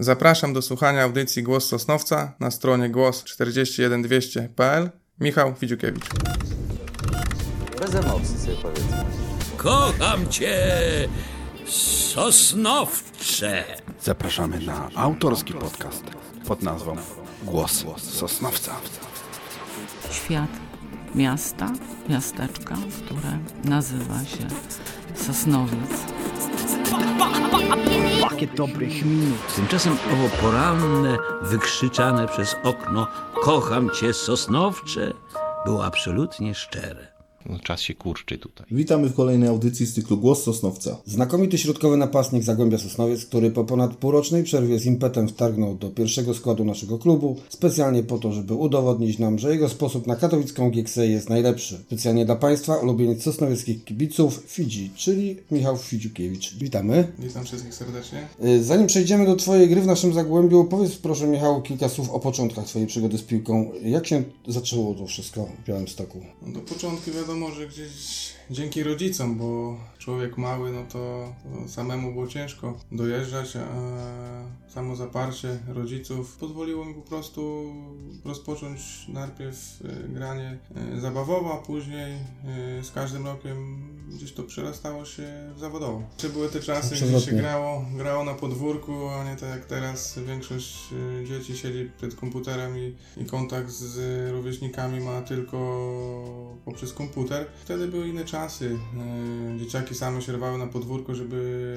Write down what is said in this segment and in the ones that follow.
Zapraszam do słuchania audycji Głos Sosnowca na stronie głos41200.pl. Michał Fidziukiewicz. Bez emocji sobie powiedzmy. Kocham cię, Sosnowcze. Zapraszamy na autorski podcast pod nazwą Głos Sosnowca. Świat miasta, miasteczka, które nazywa się Sosnowiec. Pakiet dobrych minut. Tymczasem owo poranne, wykrzyczane przez okno Kocham cię, Sosnowcze było absolutnie szczere. No, czas się kurczy tutaj. Witamy w kolejnej audycji z cyklu Głos Sosnowca. Znakomity środkowy napastnik Zagłębia Sosnowiec, który po ponad półrocznej przerwie z impetem wtargnął do pierwszego składu naszego klubu, specjalnie po to, żeby udowodnić nam, że jego sposób na katowicką Gieksę jest najlepszy. Specjalnie dla Państwa ulubieniec sosnowieckich kibiców Fidzi, czyli Michał Fidziukiewicz. Witamy. Witam wszystkich serdecznie. Y, Zanim przejdziemy do Twojej gry w naszym Zagłębiu, powiedz proszę Michał kilka słów o początkach Twojej przygody z piłką. Jak się zaczęło to wszystko w Białymstoku? No do początku wiadomo, że gdzieś dzięki rodzicom, bo człowiek mały, no to, to samemu było ciężko dojeżdżać, a samo zaparcie rodziców pozwoliło mi po prostu rozpocząć najpierw e, granie e, zabawowo, a później e, z każdym rokiem gdzieś to przerastało się w zawodowo. Czy były te czasy, gdzie się grało, grało na podwórku, a nie tak jak teraz większość dzieci siedzi przed komputerem i, i kontakt z rówieśnikami ma tylko poprzez komputer. Wtedy były inne czasy. E, Dzieciaki same się rwały na podwórko, żeby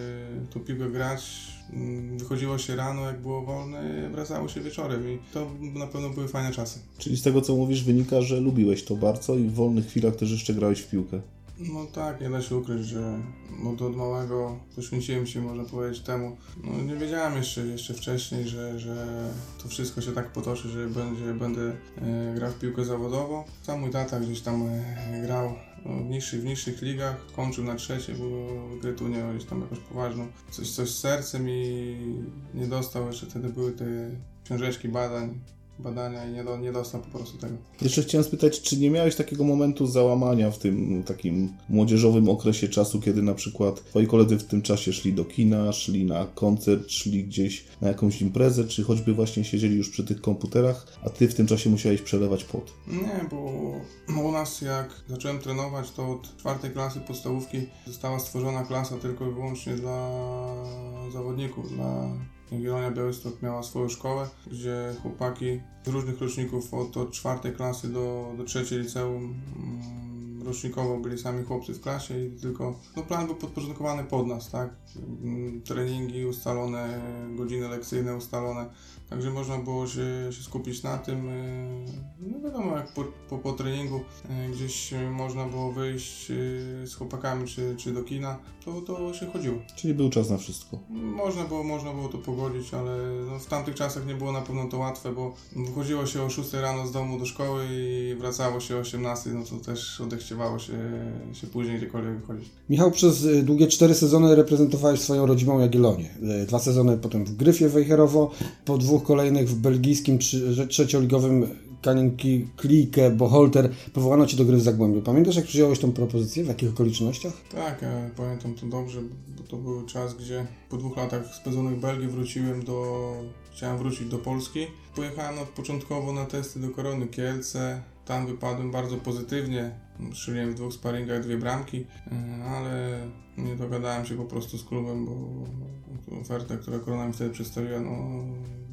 tą piłkę grać. Mm, Wychodziło się rano, jak było wolne, wracało się wieczorem i to na pewno były fajne czasy. Czyli z tego co mówisz wynika, że lubiłeś to bardzo i w wolnych chwilach też jeszcze grałeś w piłkę. No tak, nie da się ukryć, że no to od małego poświęciłem się, można powiedzieć, temu. No nie wiedziałem jeszcze, jeszcze wcześniej, że, że to wszystko się tak potoczy, że będzie, będę e, grał w piłkę zawodowo. Sam mój tata gdzieś tam e, grał no, w niższych, w niższych ligach, kończył na trzecie, bo gry nie gdzieś tam jakoś poważną. Coś, coś z sercem i nie dostał, jeszcze wtedy były te książeczki badań, badania i nie, do, nie dostał po prostu tego. Jeszcze chciałem spytać, czy nie miałeś takiego momentu załamania w tym takim młodzieżowym okresie czasu, kiedy na przykład twoi koledzy w tym czasie szli do kina, szli na koncert, szli gdzieś na jakąś imprezę, czy choćby właśnie siedzieli już przy tych komputerach, a ty w tym czasie musiałeś przelewać pot? Nie, bo u nas jak zacząłem trenować, to od czwartej klasy podstawówki została stworzona klasa tylko i wyłącznie dla zawodników, dla Jagiellonia Białystok miała swoją szkołę, gdzie chłopaki z różnych roczników od, od czwartej klasy do, do trzeciej liceum mm, rocznikowo byli sami chłopcy w klasie i tylko no plan był podporządkowany pod nas, tak? Mm, Treningi ustalone, godziny lekcyjne ustalone, także można było się, się skupić na tym. yy, No wiadomo, jak po, po, po treningu yy, gdzieś można było wyjść yy, z chłopakami czy, czy do kina, to, to się chodziło. Czyli był czas na wszystko. Można było, można było to pogodzić, ale no, w tamtych czasach nie było na pewno to łatwe, bo wychodziło się o 6 rano z domu do szkoły i wracało się o 18, no to też odechciewało się, się później gdziekolwiek wychodzić. Michał, przez y, długie cztery sezony reprezentowałeś swoją rodzimą Jagiellonię. Y, Dwa sezony potem w Gryfie Wejherowo, po dwóch kolejnych w belgijskim trzecioligowym Kaninki Klike Boholter powołano Cię do gry w Zagłębiu. Pamiętasz jak przyjąłeś tą propozycję, w jakich okolicznościach? Tak, e, pamiętam to dobrze, bo to był czas, gdzie po dwóch latach spędzonych w Belgii wróciłem do... chciałem wrócić do Polski. Pojechałem na, początkowo na testy do Korony Kielce, tam wypadłem bardzo pozytywnie, strzeliłem w dwóch sparingach dwie bramki, e, ale nie dogadałem się po prostu z klubem, bo oferta, która Korona mi wtedy przedstawiła, no,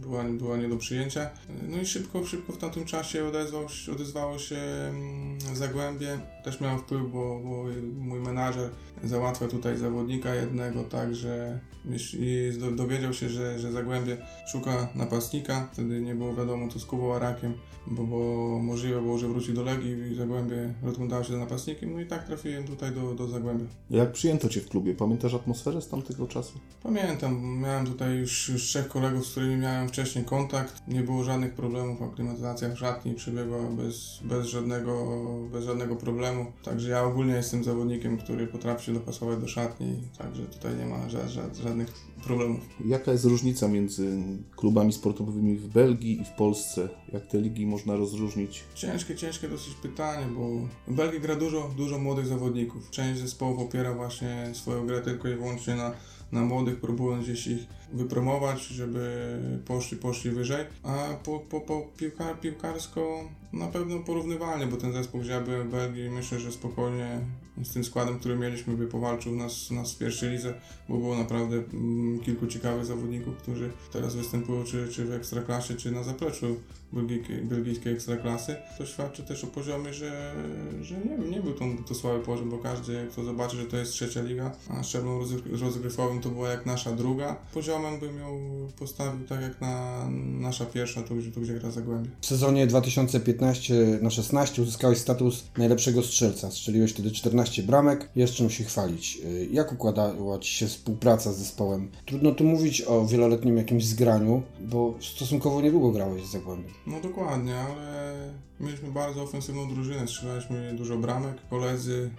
była, była nie do przyjęcia. No i szybko, szybko w tamtym czasie odezwał, odezwało się mm, Zagłębie. Też miałem wpływ, bo, bo mój menadżer załatwia tutaj zawodnika jednego, także jeśli do- dowiedział się, że, że Zagłębie szuka napastnika, wtedy nie było wiadomo co z Kubą Arakiem, bo, bo możliwe było, że wróci do Legii i Zagłębie rozglądało się za napastnikiem, no i tak trafiłem tutaj do, do Zagłębia. Jak przyjęto cię w klubie? Pamiętasz atmosferę z tamtego czasu? Pamiętam, miałem tutaj już, już trzech kolegów, z którymi miałem wcześniej kontakt. Nie było żadnych problemów, aklimatyzacja w szatni przebiegła bez, bez, żadnego, bez żadnego problemu. Także ja ogólnie jestem zawodnikiem, który potrafi się dopasować do szatni, także tutaj nie ma ża- ża- żadnych problemów. Jaka jest różnica między klubami sportowymi w Belgii i w Polsce? Jak te ligi można rozróżnić? Ciężkie, ciężkie dosyć pytanie, bo w Belgii gra dużo, dużo młodych zawodników. Część zespołów opiera właśnie swoją grę tylko i wyłącznie na, na młodych, próbując gdzieś ich wypromować, żeby poszli, poszli wyżej, a po, po, po piłka, piłkarsko na pewno porównywalnie, bo ten zespół, gdzie ja byłem w Belgii, myślę, że spokojnie z tym składem, który mieliśmy, by powalczył nas, nas w pierwszej lidze, bo było naprawdę mm, kilku ciekawych zawodników, którzy teraz występują czy, czy w Ekstraklasie, czy na zapleczu belgijskiej, belgijskiej Ekstraklasy. To świadczy też o poziomie, że, że nie, nie był to, to słaby poziom, bo każdy, kto zobaczy, że to jest trzecia liga, a rozgry- rozgrywowym to była jak nasza druga, poziomem bym ją postawił tak jak na nasza pierwsza, tu, tu gdzie gra Zagłębie. W sezonie 2015 na 16 uzyskałeś status najlepszego strzelca. Strzeliłeś wtedy 14 bramek. Jest czym się chwalić. Y, Jak układała Ci się współpraca z zespołem? Trudno tu mówić o wieloletnim jakimś zgraniu, bo stosunkowo niedługo grałeś z Zagłębiem. No dokładnie, ale mieliśmy bardzo ofensywną drużynę, strzelaliśmy dużo bramek, koledzy,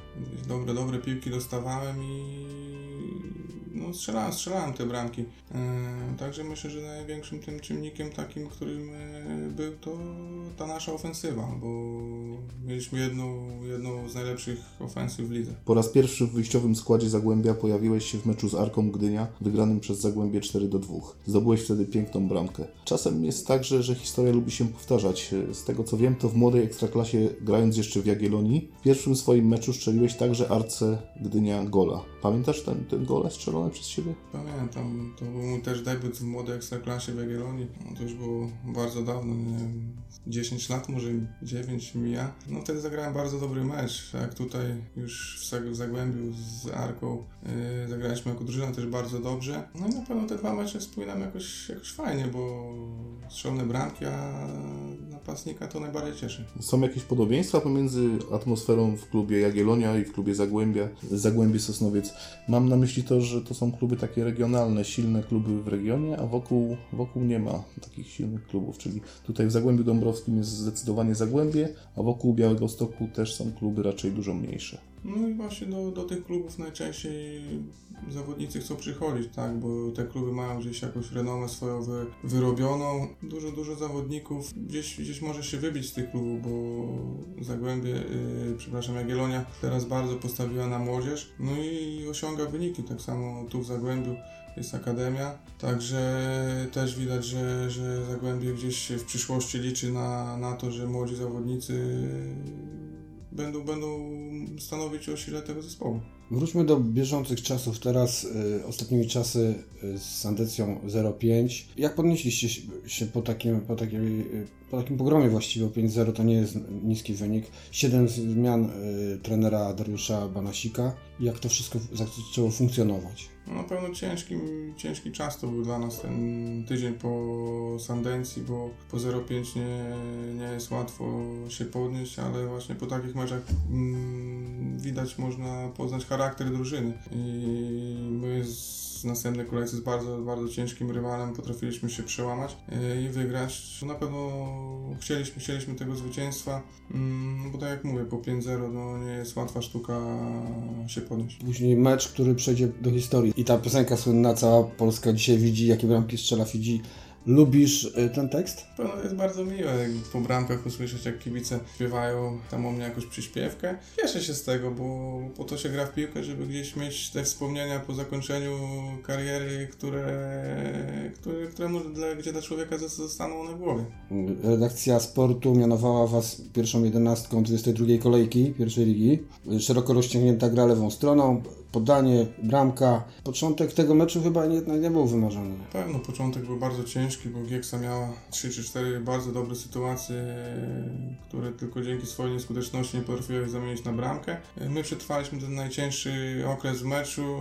dobre, dobre piłki dostawałem i no strzelałem, strzelałem te bramki. E, także myślę, że największym tym czynnikiem takim, którym e, był to ta nasza ofensywa, bo mieliśmy jedną, jedną z najlepszych ofensyw w lidze. Po raz pierwszy w wyjściowym składzie Zagłębia pojawiłeś się w meczu z Arką Gdynia, wygranym przez Zagłębie 4 do 2. Zdobyłeś wtedy piękną bramkę. Czasem jest tak, że, że historia lubi się powtarzać. Z tego co wiem, to w młodej ekstraklasie, grając jeszcze w Jagiellonii, w pierwszym swoim meczu strzeliłeś także Arce Gdynia gola. Pamiętasz ten, ten gole strzelone przez siebie? Pamiętam, to był mój też debiut w młodej ekstraklasie w Jagiellonii. No, to już było bardzo dawno, nie wiem, 10 lat, może 9 mija. No wtedy zagrałem bardzo dobry mecz, jak tutaj już w Zagłębiu z Arką yy, zagraliśmy jako drużyna też bardzo dobrze. No i na pewno te dwa mecze wspominam jakoś, jakoś fajnie, bo strzelone bramki, a napastnika to najbardziej cieszy. Są jakieś podobieństwa pomiędzy atmosferą w klubie Jagiellonia i w klubie Zagłębia, Zagłębie Sosnowiec? Mam na myśli to, że to są kluby takie regionalne, silne kluby w regionie, a wokół, wokół nie ma takich silnych klubów, czyli tutaj w Zagłębiu Dąbrowskim jest zdecydowanie Zagłębie, a wokół Białego Stoku też są kluby raczej dużo mniejsze. No i właśnie do, do tych klubów najczęściej zawodnicy chcą przychodzić, tak, bo te kluby mają gdzieś jakąś renomę swoją wy, wyrobioną. Dużo, dużo zawodników gdzieś, gdzieś może się wybić z tych klubów, bo Zagłębie, yy, przepraszam, Jagiellonia teraz bardzo postawiła na młodzież, no i osiąga wyniki, tak samo tu w Zagłębiu jest akademia, także też widać, że, że Zagłębie gdzieś w przyszłości liczy na, na to, że młodzi zawodnicy będą, będą stanowić o sile tego zespołu. Wróćmy do bieżących czasów. Teraz y, ostatnimi czasy y, z Sandecją 05. Jak podnieśliście się- po takim, po takiej, y, po takim pogromie właściwie o 5-0? To nie jest niski wynik. Siedem zmian y, trenera Dariusza Banasika. Jak to wszystko zaczęło funkcjonować? No, na pewno ciężki, ciężki czas to był dla nas ten tydzień po Sandencji, bo po 0,5 nie, nie jest łatwo się podnieść, ale właśnie po takich meczach mm, widać, można poznać charakter drużyny. I my z następnej kolejce z bardzo, bardzo ciężkim rywalem potrafiliśmy się przełamać e, i wygrać. Na pewno chcieliśmy, chcieliśmy tego zwycięstwa, mm, bo tak jak mówię, po 5-0 no, nie jest łatwa sztuka się podnieść. Później mecz, który przejdzie do historii. I ta piosenka słynna, cała Polska dzisiaj widzi, jakie bramki strzela Fidzi. Lubisz y, ten tekst? To jest bardzo miłe, jak po bramkach usłyszeć, jak kibice śpiewają tam o mnie jakąś przyśpiewkę. Cieszę się z tego, bo po to się gra w piłkę, żeby gdzieś mieć te wspomnienia po zakończeniu kariery, które, które, które dla, gdzie dla człowieka zos- zostaną na głowie. Redakcja sportu mianowała Was pierwszą jedenastką 22 kolejki pierwszej ligi. Szeroko rozciągnięta gra lewą stroną, podanie, bramka. Początek tego meczu chyba jednak nie był wymarzony. Na pewno początek był bardzo ciężki, bo Gieksa miała 3 czy 4 bardzo dobre sytuacje, które tylko dzięki swojej nieskuteczności nie potrafiły zamienić na bramkę. My przetrwaliśmy ten najcięższy okres w meczu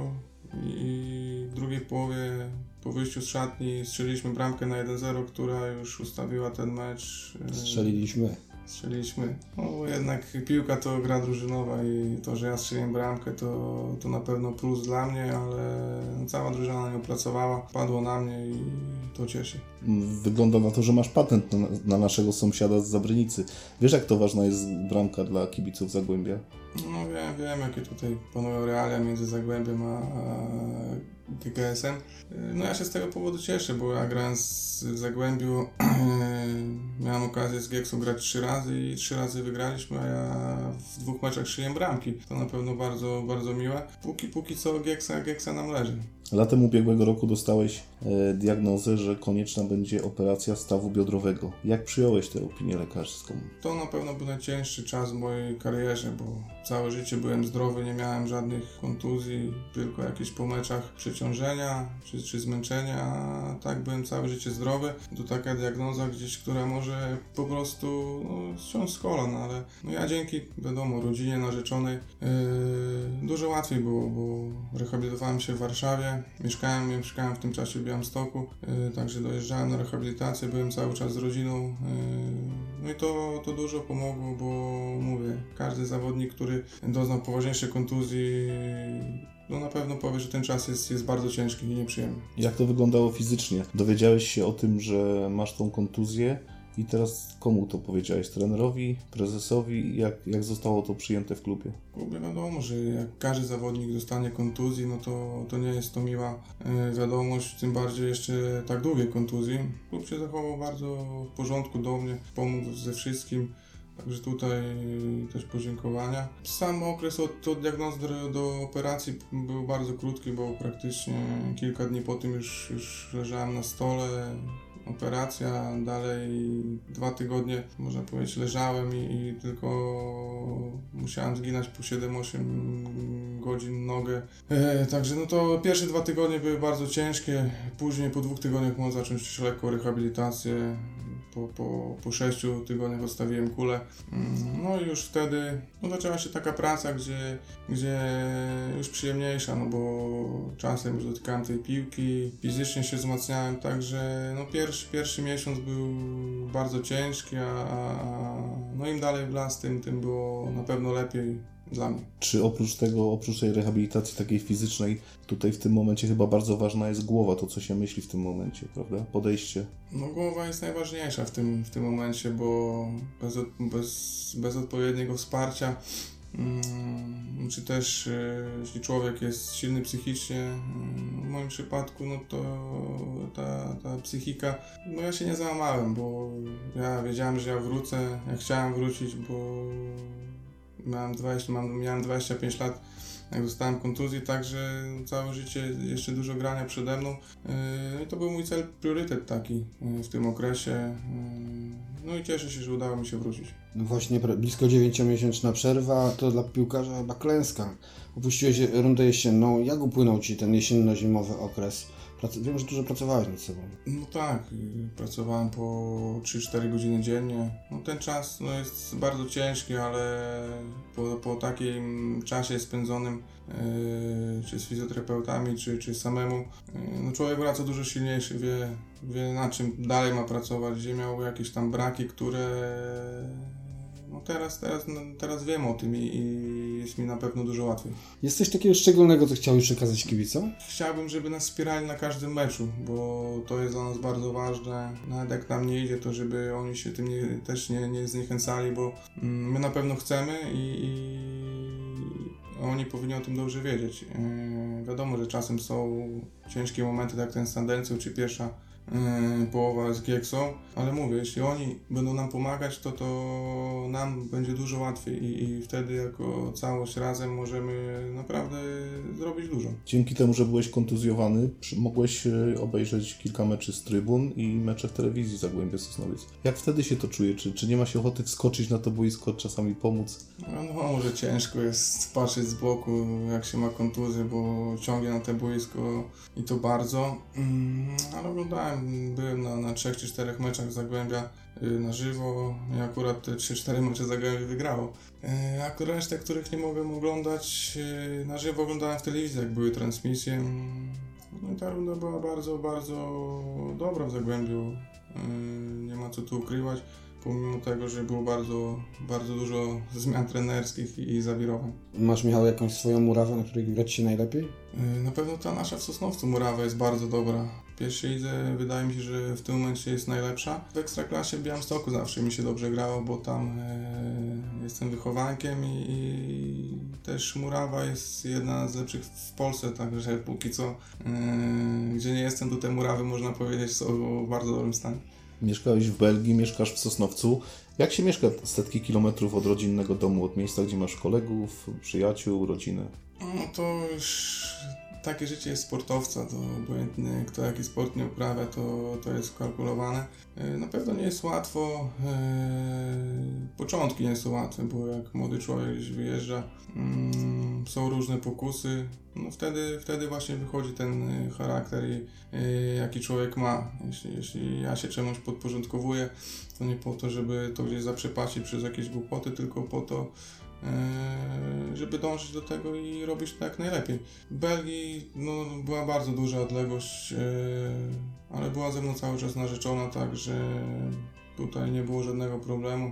i w drugiej połowie po wyjściu z szatni strzeliliśmy bramkę na 1-0, która już ustawiła ten mecz. Strzeliliśmy. Strzeliliśmy. No jednak piłka to gra drużynowa i to, że ja strzeliłem bramkę to, to na pewno plus dla mnie, ale cała drużyna na nią pracowała, padło na mnie i to cieszy. Wygląda na to, że masz patent na, na naszego sąsiada z Zabrynicy. Wiesz, jak to ważna jest bramka dla kibiców Zagłębia? No wiem, wiem jakie tutaj panują realia między Zagłębiem a GKS-em. No ja się z tego powodu cieszę, bo ja grając w Zagłębiu miałem okazję z Gieksą grać trzy razy i trzy razy wygraliśmy, a ja w dwóch meczach szyję bramki. To na pewno bardzo, bardzo miłe. Póki, póki co Gieksa, Gieksa nam leży. Latem ubiegłego roku dostałeś e, diagnozę, że konieczna będzie operacja stawu biodrowego. Jak przyjąłeś tę opinię lekarską? To na pewno był najcięższy czas w mojej karierze, bo całe życie byłem zdrowy, nie miałem żadnych kontuzji, tylko jakieś po meczach przeciążenia czy, czy zmęczenia, tak byłem całe życie zdrowy. To taka diagnoza gdzieś, która może po prostu no, ściąć z kolan, ale no ja dzięki, wiadomo, rodzinie narzeczonej yy, dużo łatwiej było, bo rehabilitowałem się w Warszawie, mieszkałem, mieszkałem w tym czasie w Białymstoku, yy, także dojeżdżałem na rehabilitację, byłem cały czas z rodziną, yy, no i to, to dużo pomogło, bo mówię, każdy zawodnik, który doznał poważniejszej kontuzji, no na pewno powie, że ten czas jest, jest bardzo ciężki i nieprzyjemny. Jak to wyglądało fizycznie? Dowiedziałeś się o tym, że masz tą kontuzję i teraz komu to powiedziałeś? Trenerowi, prezesowi? Jak, jak zostało to przyjęte w klubie? W klubie wiadomo, że jak każdy zawodnik dostanie kontuzji, no to, to nie jest to miła e, wiadomość, tym bardziej jeszcze tak długiej kontuzji. Klub się zachował bardzo w porządku do mnie, pomógł ze wszystkim. Także tutaj też podziękowania. Sam okres od, od diagnozy do, do operacji był bardzo krótki, bo praktycznie kilka dni po tym już, już leżałem na stole. Operacja, dalej dwa tygodnie, można powiedzieć, leżałem i, i tylko musiałem zginać po 7-8 godzin nogę. E, także no to pierwsze dwa tygodnie były bardzo ciężkie, później po dwóch tygodniach mogłem zacząć już lekko rehabilitację po, po, po 6 tygodniach odstawiłem kulę. No i już wtedy no, zaczęła się taka praca, gdzie, gdzie już przyjemniejsza, no bo czasem już dotykałem tej piłki, fizycznie się wzmacniałem, także no pierwszy, pierwszy miesiąc był bardzo ciężki, a, a no im dalej w las, tym, tym było na pewno lepiej dla mnie. Czy oprócz tego, oprócz tej rehabilitacji takiej fizycznej, tutaj w tym momencie chyba bardzo ważna jest głowa, to co się myśli w tym momencie, prawda? Podejście. No głowa jest najważniejsza w tym, w tym momencie, bo bez, bez, bez odpowiedniego wsparcia mm, czy też e, jeśli człowiek jest silny psychicznie, mm, w moim przypadku, no to ta, ta psychika, no ja się nie załamałem, bo ja wiedziałem, że ja wrócę, ja chciałem wrócić, bo miałem 20, mam, miałem 25 lat, jak dostałem kontuzji, także całe życie jeszcze dużo grania przede mną. Yy, I to był mój cel, priorytet taki yy, w tym okresie. Yy, no i cieszę się, że udało mi się wrócić. No właśnie blisko 9-miesięczna przerwa to dla piłkarza chyba klęska. Opuściłeś rundę jesienną. Jak upłynął Ci ten jesienno-zimowy okres? Wiem, że dużo pracowałeś nad sobą. No tak, pracowałem po 3-4 godziny dziennie. No ten czas no, jest bardzo ciężki, ale po, po takim czasie spędzonym yy, czy z fizjoterapeutami, czy, czy samemu, yy, no człowiek wraca dużo silniejszy, wie, wie na czym dalej ma pracować, gdzie miał jakieś tam braki, które no teraz, teraz, no teraz wiem o tym i, i, jest mi na pewno dużo łatwiej. Jest coś takiego szczególnego, co chciałbyś przekazać kibicom? Chciałbym, żeby nas wspierali na każdym meczu, bo to jest dla nas bardzo ważne. Nawet jak nam nie idzie, to żeby oni się tym nie, też nie, nie zniechęcali, bo mm, my na pewno chcemy i, i oni powinni o tym dobrze wiedzieć. Yy, wiadomo, że czasem są ciężkie momenty, tak jak ten Sandencjo czy pierwsza yy, połowa z Gieksą, ale mówię, jeśli oni będą nam pomagać, to to nam będzie dużo łatwiej i, i wtedy jako całość razem możemy naprawdę zrobić dużo. Dzięki temu, że byłeś kontuzjowany, mogłeś e, obejrzeć kilka meczy z trybun i mecze w telewizji Zagłębia Sosnowiec. Jak wtedy się to czuje? Czy, czy nie ma się ochoty wskoczyć na to boisko, czasami pomóc? No, no może ciężko jest patrzeć z boku, jak się ma kontuzję, bo ciągnie na to boisko i to bardzo, mm, ale oglądałem, byłem na, na trzech czy czterech meczach Zagłębia y, na żywo i akurat te 3-4 mecze Zagłębie wygrało. Y, a resztę, których nie mogłem oglądać y, na żywo, oglądałem w telewizji, jak były transmisje. No i ta runda była bardzo, bardzo dobra w Zagłębiu. Nie ma co tu ukrywać pomimo tego, że było bardzo, bardzo dużo zmian trenerskich i, zawirowań. Masz, Michał, jakąś swoją murawę, na której grać się najlepiej? Na pewno ta nasza w Sosnowcu murawa jest bardzo dobra. W pierwszej lidze wydaje mi się, że w tym momencie jest najlepsza. W Ekstraklasie w Białymstoku zawsze mi się dobrze grało, bo tam e, jestem wychowankiem i, i, też murawa jest jedna z lepszych w Polsce, także póki co, e, gdzie nie jestem, to te murawy można powiedzieć są w bardzo dobrym stanie. Mieszkałeś w Belgii, mieszkasz w Sosnowcu. Jak się mieszka setki kilometrów od rodzinnego domu, od miejsca, gdzie masz kolegów, przyjaciół, rodzinę? No to już takie życie jest sportowca, to obojętnie kto jaki sport nie uprawia, to, to jest kalkulowane. E, Na pewno nie jest łatwo, e, początki nie są łatwe, bo jak młody człowiek gdzieś wyjeżdża, mm, są różne pokusy, no wtedy, wtedy właśnie wychodzi ten e, charakter, jaki człowiek ma. Jeśli, jeśli ja się czemuś podporządkowuję, to nie po to, żeby to gdzieś zaprzepaścić przez jakieś głupoty, tylko po to, żeby dążyć do tego i robić to jak najlepiej. W Belgii no, była bardzo duża odległość, e, ale była ze mną cały czas narzeczona, także tutaj nie było żadnego problemu. E,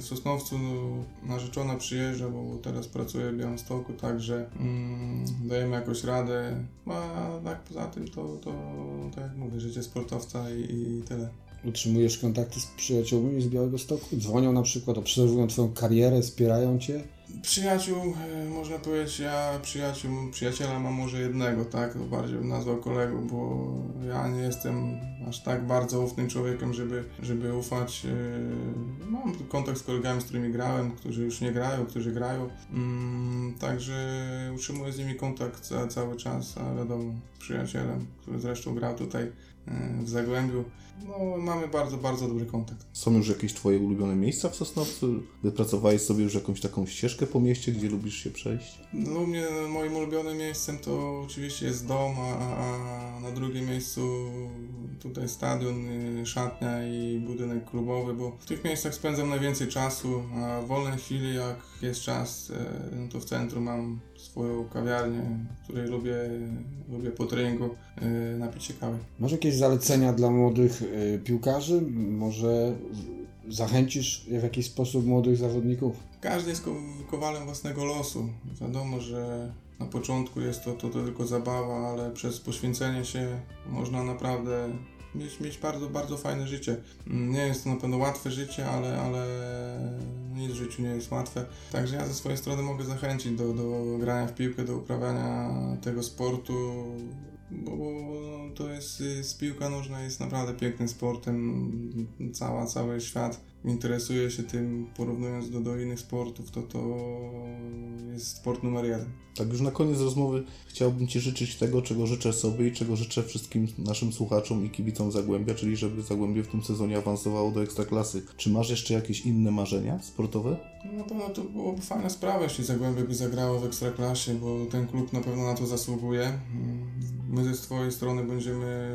W Sosnowcu no, narzeczona przyjeżdża, bo teraz pracuje w Białymstoku, także mm, dajemy jakoś radę. A tak poza tym to, to tak jak mówię, życie sportowca i, i tyle. Utrzymujesz kontakty z przyjaciółmi z Białego Stoku? Dzwonią na przykład, obserwują Twoją karierę, wspierają Cię? Przyjaciół, e, można powiedzieć, ja przyjaciół, przyjaciela mam może jednego, tak, bardziej bym nazwał kolegą, bo ja nie jestem aż tak bardzo ufnym człowiekiem, żeby, żeby ufać. e, Mam kontakt z kolegami, z którymi grałem, którzy już nie grają, którzy grają, mm, także utrzymuję z nimi kontakt ca, cały czas, a wiadomo, przyjacielem, który zresztą grał tutaj e, w Zagłębiu, no mamy bardzo, bardzo dobry kontakt. Są już jakieś twoje ulubione miejsca w Sosnowcu? Wypracowałeś sobie już jakąś taką ścieżkę po mieście, gdzie lubisz się przejść? No, u mnie moim ulubionym miejscem to oczywiście jest dom, a, a na drugim miejscu tutaj stadion, y, szatnia i budynek klubowy, bo w tych miejscach spędzam najwięcej czasu, a w wolnej chwili jak jest czas, e, no to w centrum mam swoją kawiarnię, w której lubię, lubię po treningu e, napić się kawy. Masz jakieś zalecenia dla młodych y, piłkarzy? Może zachęcisz w jakiś sposób młodych zawodników? Każdy jest ko- kowalem własnego losu. Wiadomo, że na początku jest to, to, to tylko zabawa, ale przez poświęcenie się można naprawdę mieć, mieć bardzo, bardzo fajne życie. Nie jest to na pewno łatwe życie, ale, ale nic w życiu nie jest łatwe. Także ja ze swojej strony mogę zachęcić do, do grania w piłkę, do uprawiania tego sportu, bo, bo to jest, jest piłka nożna jest naprawdę pięknym sportem. Cała, cały świat interesuje się tym, porównując do, do innych sportów, to to jest sport numer jeden. Tak już na koniec rozmowy chciałbym Ci życzyć tego, czego życzę sobie i czego życzę wszystkim naszym słuchaczom i kibicom Zagłębia, czyli żeby Zagłębie w tym sezonie awansowało do Ekstraklasy. Czy masz jeszcze jakieś inne marzenia sportowe? Na pewno to byłoby fajna sprawa, jeśli Zagłębie by zagrało w Ekstraklasie, bo ten klub na pewno na to zasługuje. Mm, My ze swojej strony będziemy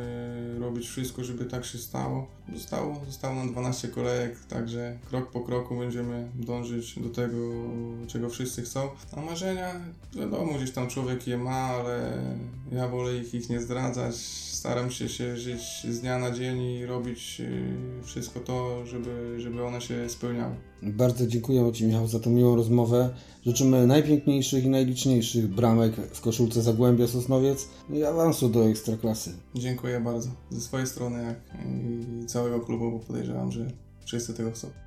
robić wszystko, żeby tak się stało. Zostało, zostało nam 12 kolejek, także krok po kroku będziemy dążyć do tego, czego wszyscy chcą. A marzenia, wiadomo, gdzieś tam człowiek je ma, ale ja wolę ich, ich nie zdradzać. Staram się, się żyć z dnia na dzień i robić y, wszystko to, żeby, żeby one się spełniały. Bardzo dziękujemy Ci, Michał, za tą miłą rozmowę. Życzymy najpiękniejszych i najliczniejszych bramek w koszulce Zagłębia Sosnowiec i awansu do Ekstraklasy. Dziękuję bardzo ze swojej strony jak i całego klubu, bo podejrzewam, że wszyscy tego chcą.